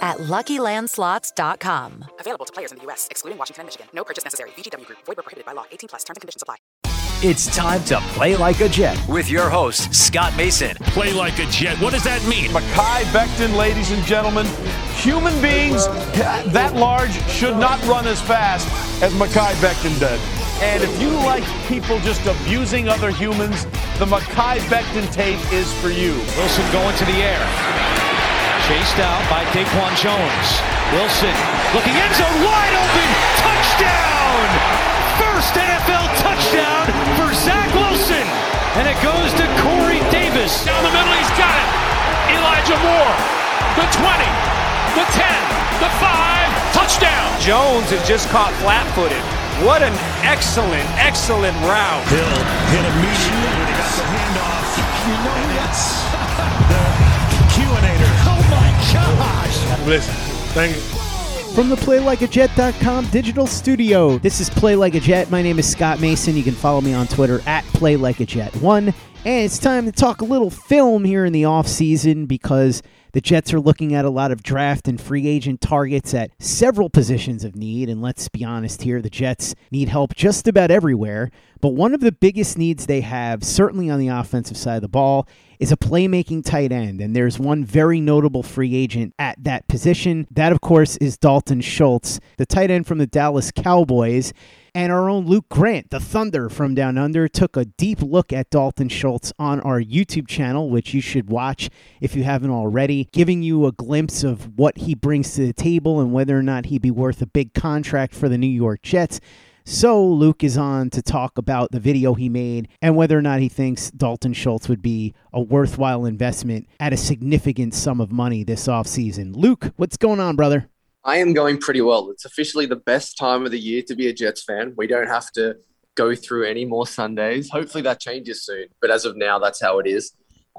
at LuckyLandSlots.com. Available to players in the U.S., excluding Washington and Michigan. No purchase necessary. VGW Group. Void where prohibited by law. 18 plus. Terms and conditions apply. It's time to play like a Jet with your host, Scott Mason. Play like a Jet. What does that mean? Mekhi Becton, ladies and gentlemen. Human beings that large should not run as fast as Mekhi Becton did. And if you like people just abusing other humans, the Mekhi Becton tape is for you. Wilson going to the air. Chased out by Daquan Jones. Wilson looking end zone wide open. Touchdown! First NFL touchdown for Zach Wilson. And it goes to Corey Davis. Down the middle, he's got it. Elijah Moore. The 20, the 10, the 5, touchdown. Jones is just caught flat footed. What an excellent, excellent route. Hill hit immediately when he got the handoff. You know and that's Listen, thank you. From the PlayLikeAJet.com digital studio, this is Play Like a Jet. My name is Scott Mason. You can follow me on Twitter at PlayLikeAJet1. And it's time to talk a little film here in the offseason because the Jets are looking at a lot of draft and free agent targets at several positions of need. And let's be honest here, the Jets need help just about everywhere. But one of the biggest needs they have, certainly on the offensive side of the ball, is a playmaking tight end. And there's one very notable free agent at that position. That, of course, is Dalton Schultz, the tight end from the Dallas Cowboys. And our own Luke Grant, the Thunder from Down Under, took a deep look at Dalton Schultz on our YouTube channel, which you should watch if you haven't already, giving you a glimpse of what he brings to the table and whether or not he'd be worth a big contract for the New York Jets. So Luke is on to talk about the video he made and whether or not he thinks Dalton Schultz would be a worthwhile investment at a significant sum of money this offseason. Luke, what's going on, brother? I am going pretty well. It's officially the best time of the year to be a Jets fan. We don't have to go through any more Sundays. Hopefully that changes soon. But as of now, that's how it is.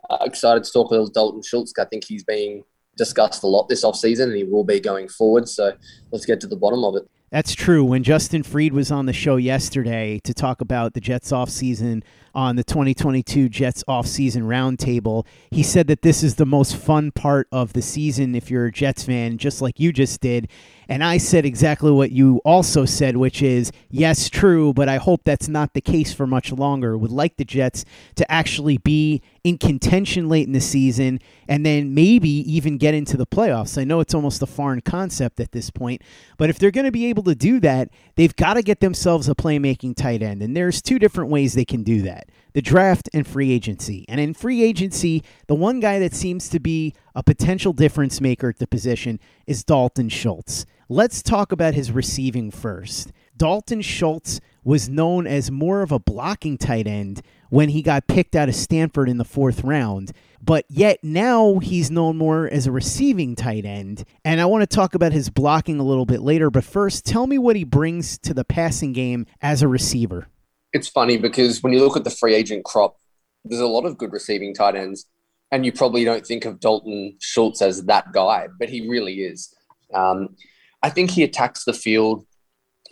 Uh, excited to talk with Dalton Schultz. I think he's being discussed a lot this offseason and he will be going forward. So let's get to the bottom of it. That's true. When Justin Freed was on the show yesterday to talk about the Jets offseason on the 2022 Jets offseason roundtable, he said that this is the most fun part of the season if you're a Jets fan, just like you just did. And I said exactly what you also said, which is yes, true, but I hope that's not the case for much longer. Would like the Jets to actually be in contention late in the season and then maybe even get into the playoffs. I know it's almost a foreign concept at this point, but if they're going to be able to do that, they've got to get themselves a playmaking tight end. And there's two different ways they can do that the draft and free agency. And in free agency, the one guy that seems to be a potential difference maker at the position is Dalton Schultz. Let's talk about his receiving first. Dalton Schultz was known as more of a blocking tight end when he got picked out of Stanford in the fourth round. But yet now he's known more as a receiving tight end. And I want to talk about his blocking a little bit later. But first, tell me what he brings to the passing game as a receiver. It's funny because when you look at the free agent crop, there's a lot of good receiving tight ends. And you probably don't think of Dalton Schultz as that guy, but he really is. Um, I think he attacks the field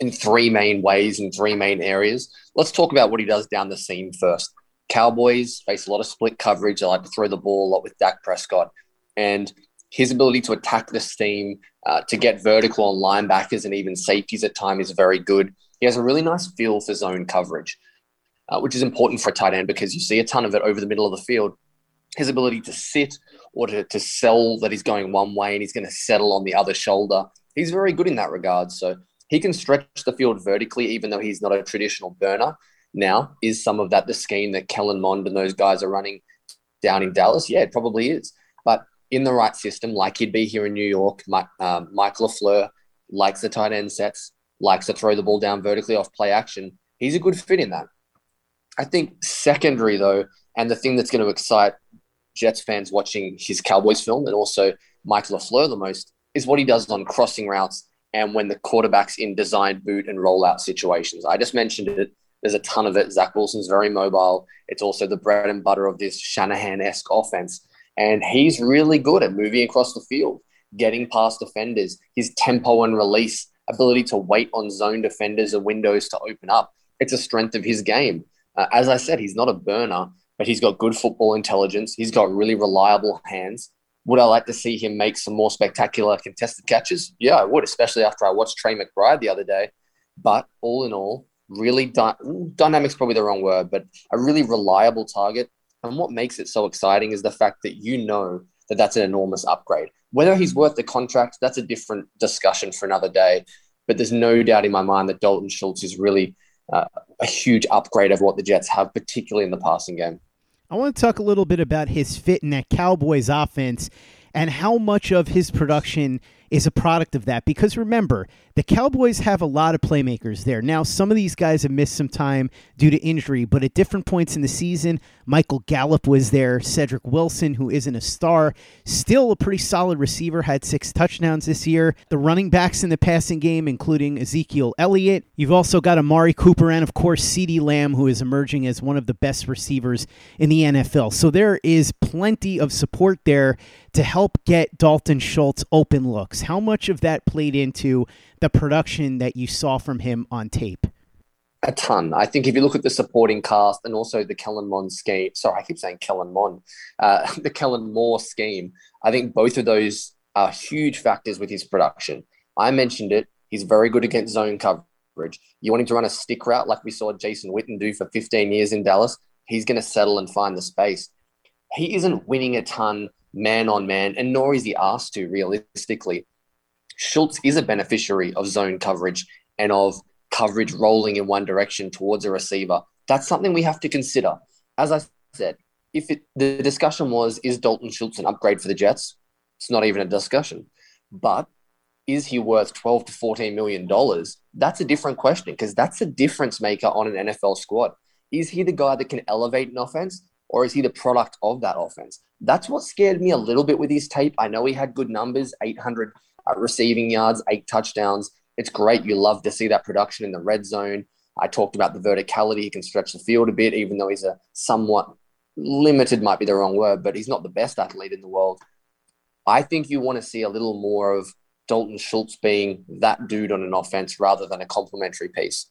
in three main ways, in three main areas. Let's talk about what he does down the seam first. Cowboys face a lot of split coverage. They like to throw the ball a lot with Dak Prescott. And his ability to attack the seam, uh, to get vertical on linebackers and even safeties at time is very good. He has a really nice feel for zone coverage, uh, which is important for a tight end because you see a ton of it over the middle of the field. His ability to sit or to, to sell that he's going one way and he's going to settle on the other shoulder. He's very good in that regard. So he can stretch the field vertically, even though he's not a traditional burner. Now, is some of that the scheme that Kellen Mond and those guys are running down in Dallas? Yeah, it probably is. But in the right system, like he'd be here in New York, Mike, um, Mike LaFleur likes the tight end sets, likes to throw the ball down vertically off play action. He's a good fit in that. I think secondary, though, and the thing that's going to excite Jets fans watching his Cowboys film and also Mike LaFleur the most is what he does on crossing routes and when the quarterback's in design boot and rollout situations. I just mentioned it. There's a ton of it. Zach Wilson's very mobile. It's also the bread and butter of this Shanahan esque offense. And he's really good at moving across the field, getting past defenders, his tempo and release, ability to wait on zone defenders or windows to open up. It's a strength of his game. Uh, as I said, he's not a burner, but he's got good football intelligence. He's got really reliable hands. Would I like to see him make some more spectacular contested catches? Yeah, I would, especially after I watched Trey McBride the other day. But all in all, really dy- dynamic's probably the wrong word, but a really reliable target. And what makes it so exciting is the fact that you know that that's an enormous upgrade. Whether he's worth the contract, that's a different discussion for another day. But there's no doubt in my mind that Dalton Schultz is really uh, a huge upgrade of what the Jets have, particularly in the passing game. I want to talk a little bit about his fit in that Cowboys offense and how much of his production is a product of that. Because remember, the Cowboys have a lot of playmakers there. Now, some of these guys have missed some time due to injury, but at different points in the season, Michael Gallup was there. Cedric Wilson, who isn't a star, still a pretty solid receiver, had six touchdowns this year. The running backs in the passing game, including Ezekiel Elliott. You've also got Amari Cooper and, of course, CeeDee Lamb, who is emerging as one of the best receivers in the NFL. So there is plenty of support there to help get Dalton Schultz open looks. How much of that played into the production that you saw from him on tape? A ton. I think if you look at the supporting cast and also the Kellen Mon scheme, sorry, I keep saying Kellen Mon, uh, the Kellen Moore scheme, I think both of those are huge factors with his production. I mentioned it. He's very good against zone coverage. You want him to run a stick route like we saw Jason Witten do for 15 years in Dallas, he's going to settle and find the space. He isn't winning a ton man on man, and nor is he asked to realistically. Schultz is a beneficiary of zone coverage and of coverage rolling in one direction towards a receiver. That's something we have to consider. As I said, if it, the discussion was, is Dalton Schultz an upgrade for the Jets? It's not even a discussion. But is he worth 12 to 14 million dollars? That's a different question because that's a difference maker on an NFL squad. Is he the guy that can elevate an offense or is he the product of that offense? That's what scared me a little bit with his tape. I know he had good numbers, 800 uh, receiving yards, eight touchdowns. It's great. You love to see that production in the red zone. I talked about the verticality. He can stretch the field a bit, even though he's a somewhat limited, might be the wrong word, but he's not the best athlete in the world. I think you want to see a little more of Dalton Schultz being that dude on an offense rather than a complementary piece.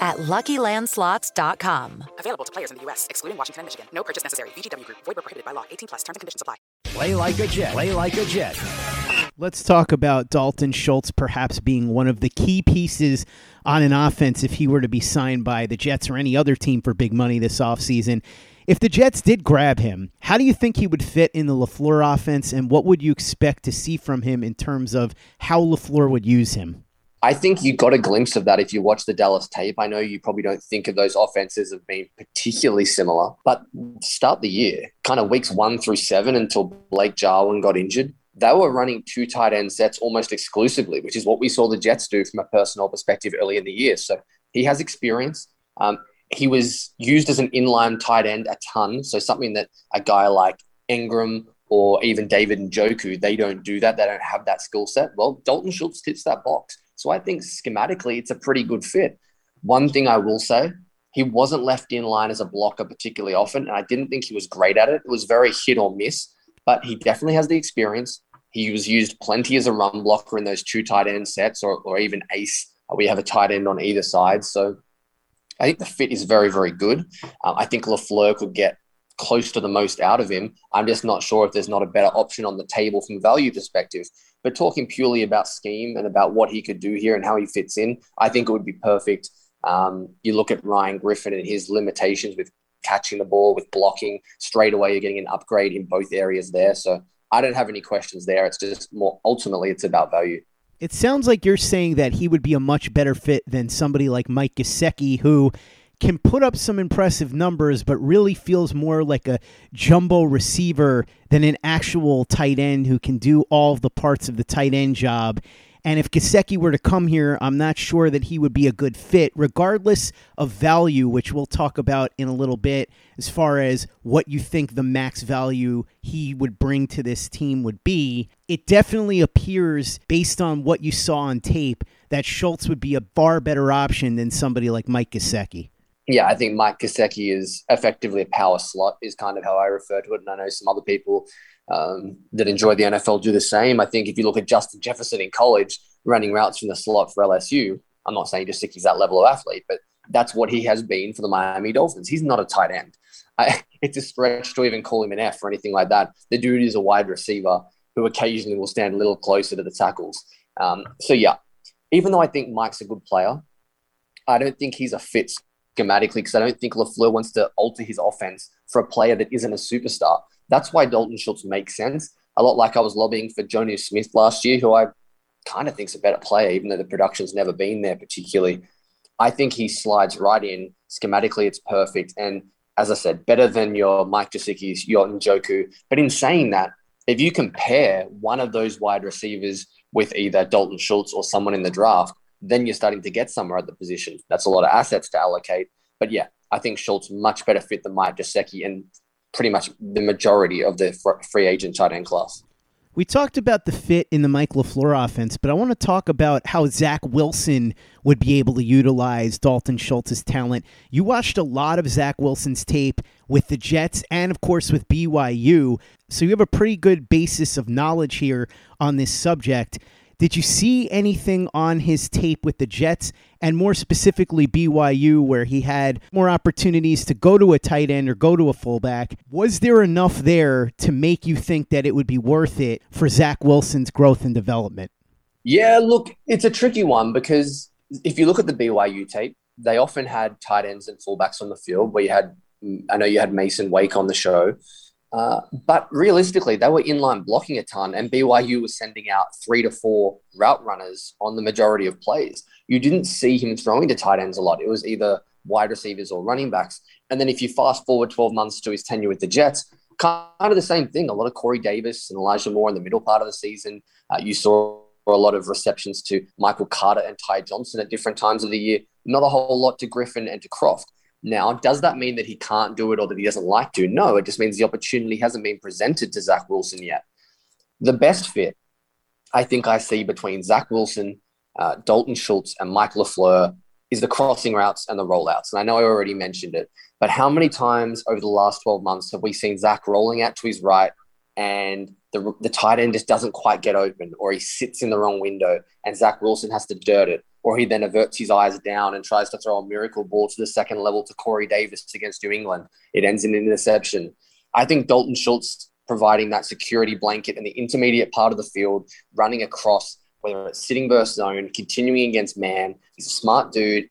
at LuckyLandSlots.com. Available to players in the U.S., excluding Washington and Michigan. No purchase necessary. VGW Group. Void were prohibited by law. 18 plus. Terms and conditions apply. Play like a Jet. Play like a Jet. Let's talk about Dalton Schultz perhaps being one of the key pieces on an offense if he were to be signed by the Jets or any other team for big money this offseason. If the Jets did grab him, how do you think he would fit in the LaFleur offense, and what would you expect to see from him in terms of how LaFleur would use him? I think you got a glimpse of that if you watch the Dallas tape. I know you probably don't think of those offenses as being particularly similar, but start the year, kind of weeks one through seven until Blake Jarwin got injured, they were running two tight end sets almost exclusively, which is what we saw the Jets do from a personal perspective early in the year. So he has experience. Um, he was used as an inline tight end a ton. So something that a guy like Engram or even David Njoku, they don't do that. They don't have that skill set. Well, Dalton Schultz fits that box. So I think schematically it's a pretty good fit. One thing I will say, he wasn't left in line as a blocker particularly often, and I didn't think he was great at it. It was very hit or miss, but he definitely has the experience. He was used plenty as a run blocker in those two tight end sets or, or even ace. We have a tight end on either side. So I think the fit is very, very good. Um, I think LaFleur could get close to the most out of him. I'm just not sure if there's not a better option on the table from value perspective. But talking purely about scheme and about what he could do here and how he fits in, I think it would be perfect. Um, you look at Ryan Griffin and his limitations with catching the ball, with blocking straight away, you're getting an upgrade in both areas there. So I don't have any questions there. It's just more ultimately, it's about value. It sounds like you're saying that he would be a much better fit than somebody like Mike Gesicki, who can put up some impressive numbers, but really feels more like a jumbo receiver than an actual tight end who can do all of the parts of the tight end job. And if Gesicki were to come here, I'm not sure that he would be a good fit, regardless of value, which we'll talk about in a little bit, as far as what you think the max value he would bring to this team would be. It definitely appears, based on what you saw on tape, that Schultz would be a far better option than somebody like Mike Gesicki. Yeah, I think Mike Gesicki is effectively a power slot, is kind of how I refer to it. And I know some other people um, that enjoy the NFL do the same. I think if you look at Justin Jefferson in college, running routes from the slot for LSU, I'm not saying just he's that level of athlete, but that's what he has been for the Miami Dolphins. He's not a tight end. I, it's a stretch to even call him an F or anything like that. The dude is a wide receiver who occasionally will stand a little closer to the tackles. Um, so, yeah, even though I think Mike's a good player, I don't think he's a fit schematically because I don't think LaFleur wants to alter his offense for a player that isn't a superstar. That's why Dalton Schultz makes sense. A lot like I was lobbying for Jonnu Smith last year, who I kind of think's a better player, even though the production's never been there particularly. I think he slides right in. Schematically, it's perfect. And as I said, better than your Mike Gesicki's, your Njoku. But in saying that, if you compare one of those wide receivers with either Dalton Schultz or someone in the draft, then you're starting to get somewhere at the position. That's a lot of assets to allocate. But yeah, I think Schultz much better fit than Mike Gesicki and pretty much the majority of the free agent tight end class. We talked about the fit in the Mike LaFleur offense, but I want to talk about how Zach Wilson would be able to utilize Dalton Schultz's talent. You watched a lot of Zach Wilson's tape with the Jets and, of course, with BYU. So you have a pretty good basis of knowledge here on this subject. Did you see anything on his tape with the Jets and more specifically BYU where he had more opportunities to go to a tight end or go to a fullback? Was there enough there to make you think that it would be worth it for Zach Wilson's growth and development? Yeah, look, it's a tricky one because if you look at the BYU tape, they often had tight ends and fullbacks on the field where you had, I know you had Mason Wake on the show. Uh, but realistically, they were inline blocking a ton, and BYU was sending out three to four route runners on the majority of plays. You didn't see him throwing to tight ends a lot. It was either wide receivers or running backs. And then if you fast forward 12 months to his tenure with the Jets, kind of the same thing. A lot of Corey Davis and Elijah Moore in the middle part of the season. Uh, you saw a lot of receptions to Michael Carter and Ty Johnson at different times of the year. Not a whole lot to Griffin and to Kroft. Now, does that mean that he can't do it or that he doesn't like to? No, it just means the opportunity hasn't been presented to Zach Wilson yet. The best fit, I think I see between Zach Wilson, uh, Dalton Schultz, and Mike LaFleur is the crossing routes and the rollouts. And I know I already mentioned it, but how many times over the last 12 months have we seen Zach rolling out to his right and the, the tight end just doesn't quite get open or he sits in the wrong window and Zach Wilson has to dirt it or he then averts his eyes down and tries to throw a miracle ball to the second level to Corey Davis against New England. It ends in an interception. I think Dalton Schultz providing that security blanket in the intermediate part of the field, running across, whether it's sitting versus zone, continuing against man. He's a smart dude.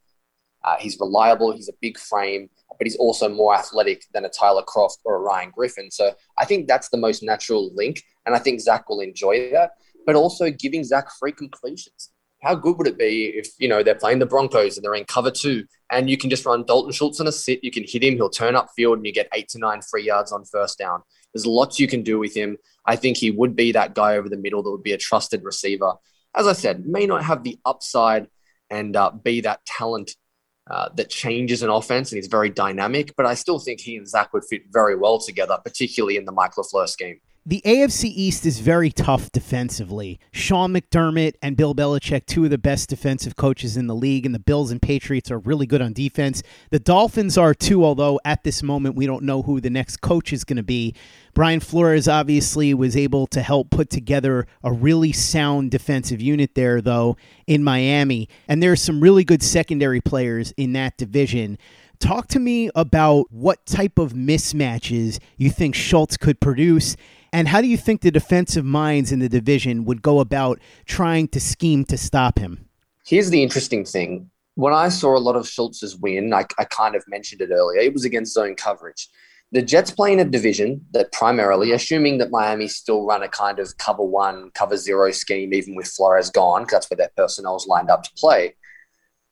Uh, he's reliable. He's a big frame, but he's also more athletic than a Tyler Kroft or a Ryan Griffin. So I think that's the most natural link. And I think Zach will enjoy that, but also giving Zach free completions how good would it be if you know they're playing the Broncos and they're in cover two, and you can just run Dalton Schultz on a sit, you can hit him, he'll turn up field, and you get eight to nine free yards on first down. There's lots you can do with him. I think he would be that guy over the middle that would be a trusted receiver. As I said, may not have the upside and uh, be that talent uh, that changes an offense and he's very dynamic, but I still think he and Zach would fit very well together, particularly in the Mike LaFleur scheme. The AFC East is very tough defensively. Sean McDermott and Bill Belichick, two of the best defensive coaches in the league, and the Bills and Patriots are really good on defense. The Dolphins are too, although at this moment we don't know who the next coach is going to be. Brian Flores obviously was able to help put together a really sound defensive unit there, though, in Miami. And there are some really good secondary players in that division. Talk to me about what type of mismatches you think Schultz could produce and how do you think the defensive minds in the division would go about trying to scheme to stop him? Here's the interesting thing. When I saw a lot of Schultz's win, I, I kind of mentioned it earlier, it was against zone coverage. The Jets play in a division that primarily, assuming that Miami still run a kind of cover one, cover zero scheme, even with Flores gone, because that's where their personnel is lined up to play.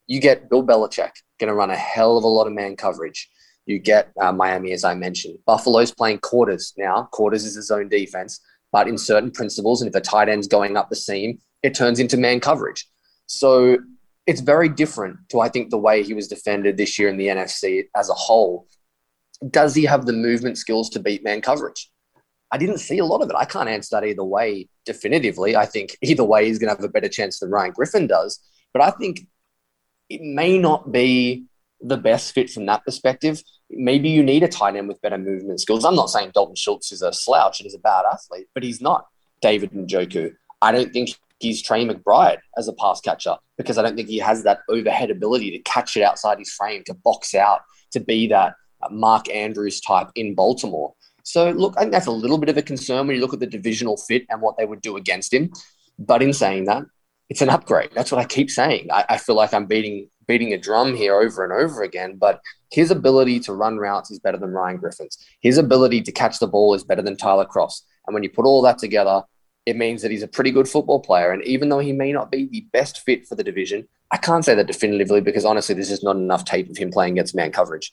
You get Bill Belichick going to run a hell of a lot of man coverage. You get uh, Miami, as I mentioned. Buffalo's playing quarters now. Quarters is a zone defense, but in certain principles, and if the tight end's going up the seam, it turns into man coverage. So it's very different to, I think, the way he was defended this year in the NFC as a whole. Does he have the movement skills to beat man coverage? I didn't see a lot of it. I can't answer that either way definitively. I think either way he's going to have a better chance than Ryan Griffin does. But I think it may not be the best fit from that perspective. Maybe you need a tight end with better movement skills. I'm not saying Dalton Schultz is a slouch and is a bad athlete, but he's not David Njoku. I don't think he's Trey McBride as a pass catcher because I don't think he has that overhead ability to catch it outside his frame, to box out, to be that uh, Mark Andrews type in Baltimore. So, look, I think that's a little bit of a concern when you look at the divisional fit and what they would do against him. But in saying that, it's an upgrade. That's what I keep saying. I, I feel like I'm beating beating a drum here over and over again, but his ability to run routes is better than Ryan Griffin's. His ability to catch the ball is better than Tyler Kroft's. And when you put all that together, it means that he's a pretty good football player. And even though he may not be the best fit for the division, I can't say that definitively because honestly, this is not enough tape of him playing against man coverage.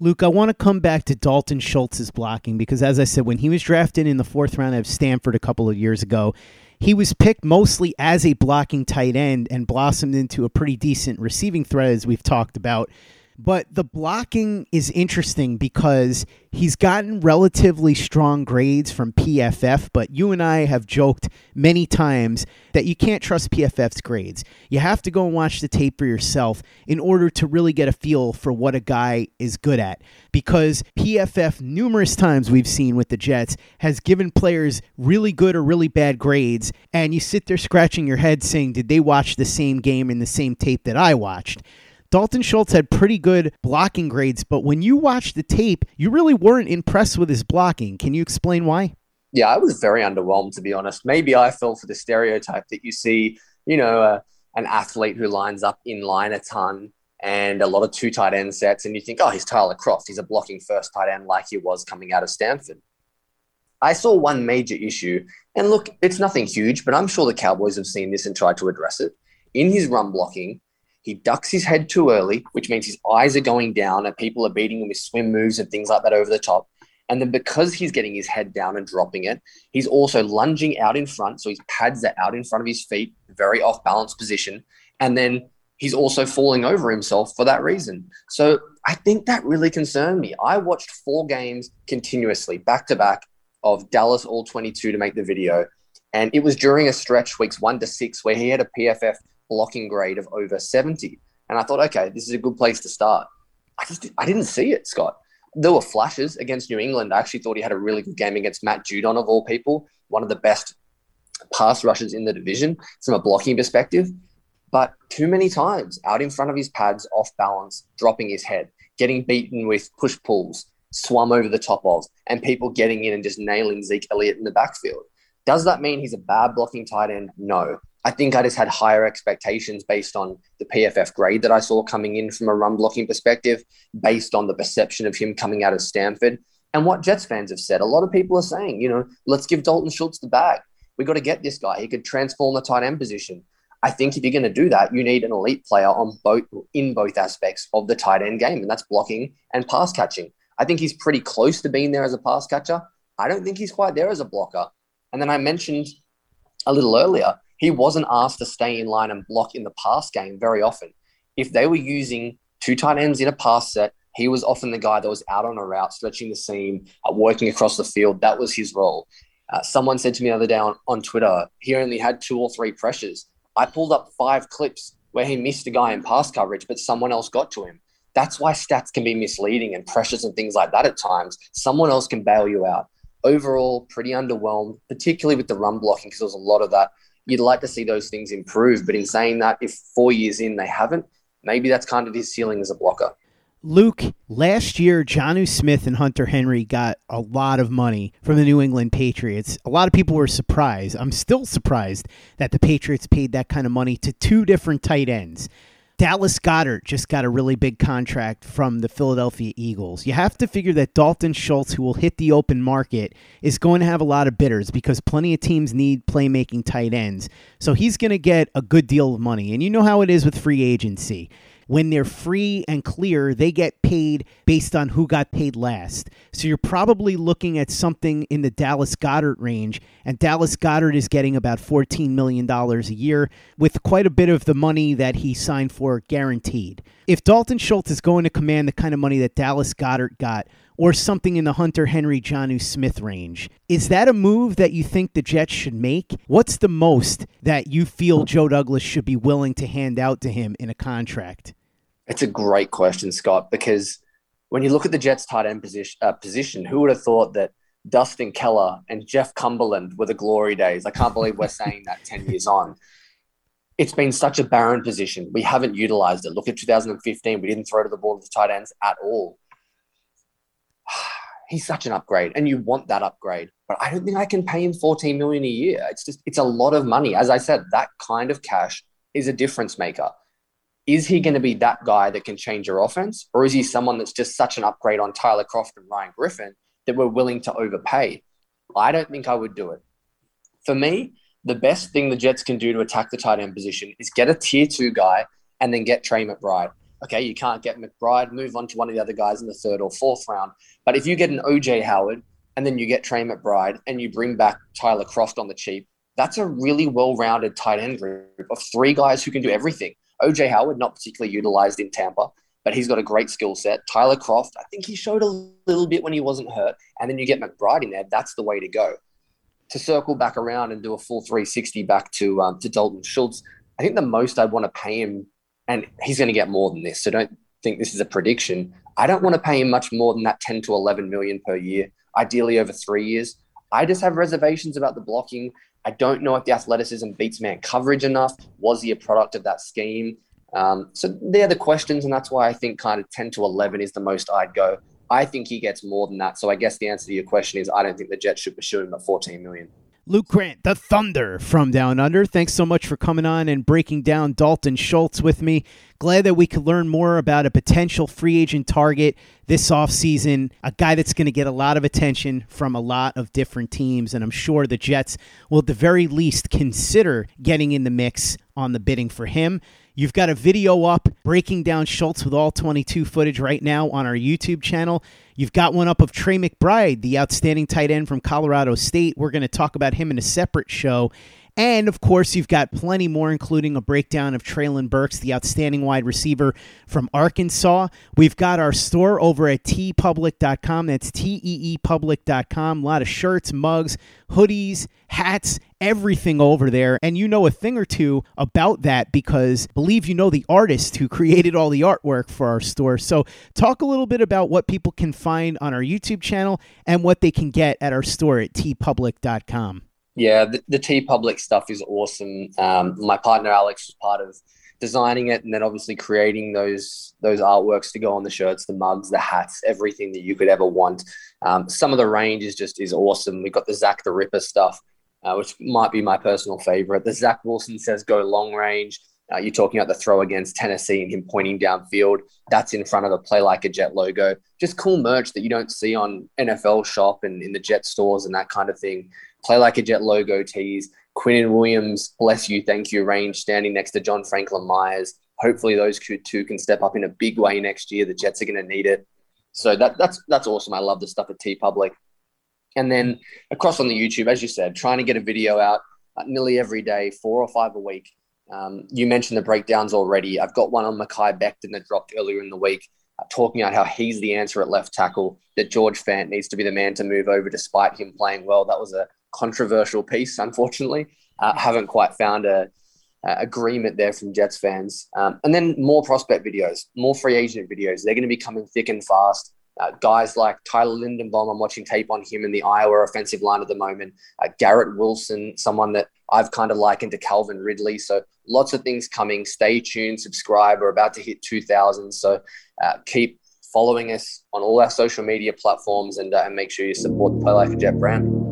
Luke, I want to come back to Dalton Schultz's blocking because, as I said, when he was drafted in the fourth round of Stanford a couple of years ago, he was picked mostly as a blocking tight end and blossomed into a pretty decent receiving threat, as we've talked about. But the blocking is interesting because he's gotten relatively strong grades from PFF, but you and I have joked many times that you can't trust PFF's grades. You have to go and watch the tape for yourself in order to really get a feel for what a guy is good at. Because PFF, numerous times we've seen with the Jets, has given players really good or really bad grades, and you sit there scratching your head saying, Did they watch the same game in the same tape that I watched? Dalton Schultz had pretty good blocking grades, but when you watched the tape, you really weren't impressed with his blocking. Can you explain why? Yeah, I was very underwhelmed, to be honest. Maybe I fell for the stereotype that you see, you know, uh, an athlete who lines up in line a ton and a lot of two tight end sets, and you think, oh, he's Tyler Kroft. He's a blocking first tight end like he was coming out of Stanford. I saw one major issue, and look, it's nothing huge, but I'm sure the Cowboys have seen this and tried to address it. In his run blocking, He ducks his head too early, which means his eyes are going down and people are beating him with swim moves and things like that over the top. And then because he's getting his head down and dropping it, he's also lunging out in front. So his pads are out in front of his feet, very off balance position. And then he's also falling over himself for that reason. So I think that really concerned me. I watched four games continuously, back to back, of Dallas All 22 to make the video. And it was during a stretch, weeks one to six, where he had a PFF blocking grade of over 70. And I thought, okay, this is a good place to start. I just I didn't see it, Scott. There were flashes against New England. I actually thought he had a really good game against Matt Judon, of all people, one of the best pass rushers in the division from a blocking perspective. But too many times out in front of his pads, off balance, dropping his head, getting beaten with push pulls, swum over the top of, and people getting in and just nailing Zeke Elliott in the backfield. Does that mean he's a bad blocking tight end? No. I think I just had higher expectations based on the PFF grade that I saw coming in from a run blocking perspective, based on the perception of him coming out of Stanford. And what Jets fans have said, a lot of people are saying, you know, let's give Dalton Schultz the bag. We got to get this guy. He could transform the tight end position. I think if you're going to do that, you need an elite player on both in both aspects of the tight end game, and that's blocking and pass catching. I think he's pretty close to being there as a pass catcher. I don't think he's quite there as a blocker. And then I mentioned a little earlier, he wasn't asked to stay in line and block in the pass game very often. If they were using two tight ends in a pass set, he was often the guy that was out on a route, stretching the seam, uh, working across the field. That was his role. Uh, someone said to me the other day on, on Twitter, he only had two or three pressures. I pulled up five clips where he missed a guy in pass coverage, but someone else got to him. That's why stats can be misleading and pressures and things like that at times. Someone else can bail you out. Overall, pretty underwhelmed, particularly with the run blocking, because there was a lot of that. You'd like to see those things improve. But in saying that, if four years in they haven't, maybe that's kind of his ceiling as a blocker. Luke, last year, Jonnu Smith and Hunter Henry got a lot of money from the New England Patriots. A lot of people were surprised. I'm still surprised that the Patriots paid that kind of money to two different tight ends. Dallas Goedert just got a really big contract from the Philadelphia Eagles. You have to figure that Dalton Schultz, who will hit the open market, is going to have a lot of bidders because plenty of teams need playmaking tight ends. So he's going to get a good deal of money. And you know how it is with free agency when they're free and clear, they get paid based on who got paid last. So you're probably looking at something in the Dallas Goedert range, and Dallas Goedert is getting about $14 million a year with quite a bit of the money that he signed for guaranteed. If Dalton Schultz is going to command the kind of money that Dallas Goedert got, or something in the Hunter Henry Jonnu Smith range. Is that a move that you think the Jets should make? What's the most that you feel Joe Douglas should be willing to hand out to him in a contract? It's a great question, Scott, because when you look at the Jets tight end position, uh, position who would have thought that Dustin Keller and Jeff Cumberland were the glory days? I can't believe we're saying that 10 years on. It's been such a barren position. We haven't utilized it. Look at 2015. We didn't throw to the ball to the tight ends at all. He's such an upgrade, and you want that upgrade. But I don't think I can pay him 14 million a year. It's just it's a lot of money. As I said, that kind of cash is a difference maker is he going to be that guy that can change your offense? Or is he someone that's just such an upgrade on Tyler Kroft and Ryan Griffin that we're willing to overpay? I don't think I would do it. For me, the best thing the Jets can do to attack the tight end position is get a tier two guy and then get Trey McBride. Okay, you can't get McBride, move on to one of the other guys in the third or fourth round. But if you get an OJ Howard and then you get Trey McBride and you bring back Tyler Kroft on the cheap, that's a really well rounded tight end group of three guys who can do everything. OJ Howard, not particularly utilized in Tampa, but he's got a great skill set. Tyler Kroft, I think he showed a little bit when he wasn't hurt. And then you get McBride in there. That's the way to go. To circle back around and do a full 360 back to um, to Dalton Schultz, I think the most I'd want to pay him, and he's going to get more than this. So don't think this is a prediction. I don't want to pay him much more than that 10 to 11 million per year, ideally over three years. I just have reservations about the blocking. I don't know if the athleticism beats man coverage enough. Was he a product of that scheme? Um, so they're the questions, and that's why I think kind of 10 to 11 is the most I'd go. I think he gets more than that. So I guess the answer to your question is I don't think the Jets should pursue him at 14 million. Luke Grant, the Thunder from Down Under. Thanks so much for coming on and breaking down Dalton Schultz with me. Glad that we could learn more about a potential free agent target this offseason, a guy that's going to get a lot of attention from a lot of different teams. And I'm sure the Jets will, at the very least, consider getting in the mix on the bidding for him. You've got a video up breaking down Schultz with all 22 footage right now on our YouTube channel. You've got one up of Trey McBride, the outstanding tight end from Colorado State. We're going to talk about him in a separate show. And of course, you've got plenty more, including a breakdown of Treylon Burks, the outstanding wide receiver from Arkansas. We've got our store over at teepublic.com. That's T E E public.com. A lot of shirts, mugs, hoodies, hats, everything over there. And you know a thing or two about that because believe you know the artist who created all the artwork for our store. So, talk a little bit about what people can find on our YouTube channel and what they can get at our store at teepublic.com. Yeah, the, the stuff is awesome. Um, my partner Alex was part of designing it, and then obviously creating those those artworks to go on the shirts, the mugs, the hats, everything that you could ever want. Um, some of the range is just is awesome. We've got the Zach the Ripper stuff, uh, which might be my personal favorite. The Zach Wilson says go long range. Uh, you're talking about the throw against Tennessee and him pointing downfield. That's in front of the Play Like a Jet logo. Just cool merch that you don't see on NFL shop and in the Jet stores and that kind of thing. Play Like a Jet logo tees. Quinnen Williams, bless you, thank you, range standing next to John Franklin Myers. Hopefully, those two can step up in a big way next year. The Jets are going to need it. So that, that's that's awesome. I love the stuff at T Public. And then across on the YouTube, as you said, trying to get a video out uh, nearly every day, four or five a week. Um, you mentioned the breakdowns already. I've got one on Mekhi Becton that dropped earlier in the week, uh, talking about how he's the answer at left tackle, that George Fant needs to be the man to move over despite him playing well. That was a controversial piece, unfortunately. Uh, haven't quite found a, a, agreement there from Jets fans. Um, and then more prospect videos, more free agent videos. They're going to be coming thick and fast. Uh, guys like Tyler Linderbaum, I'm watching tape on him in the Iowa offensive line at the moment. Uh, Garrett Wilson, someone that I've kind of likened to Calvin Ridley. So lots of things coming. Stay tuned, subscribe. We're about to hit 2,000. So uh, keep following us on all our social media platforms and, uh, and make sure you support the Play Like a Jet brand.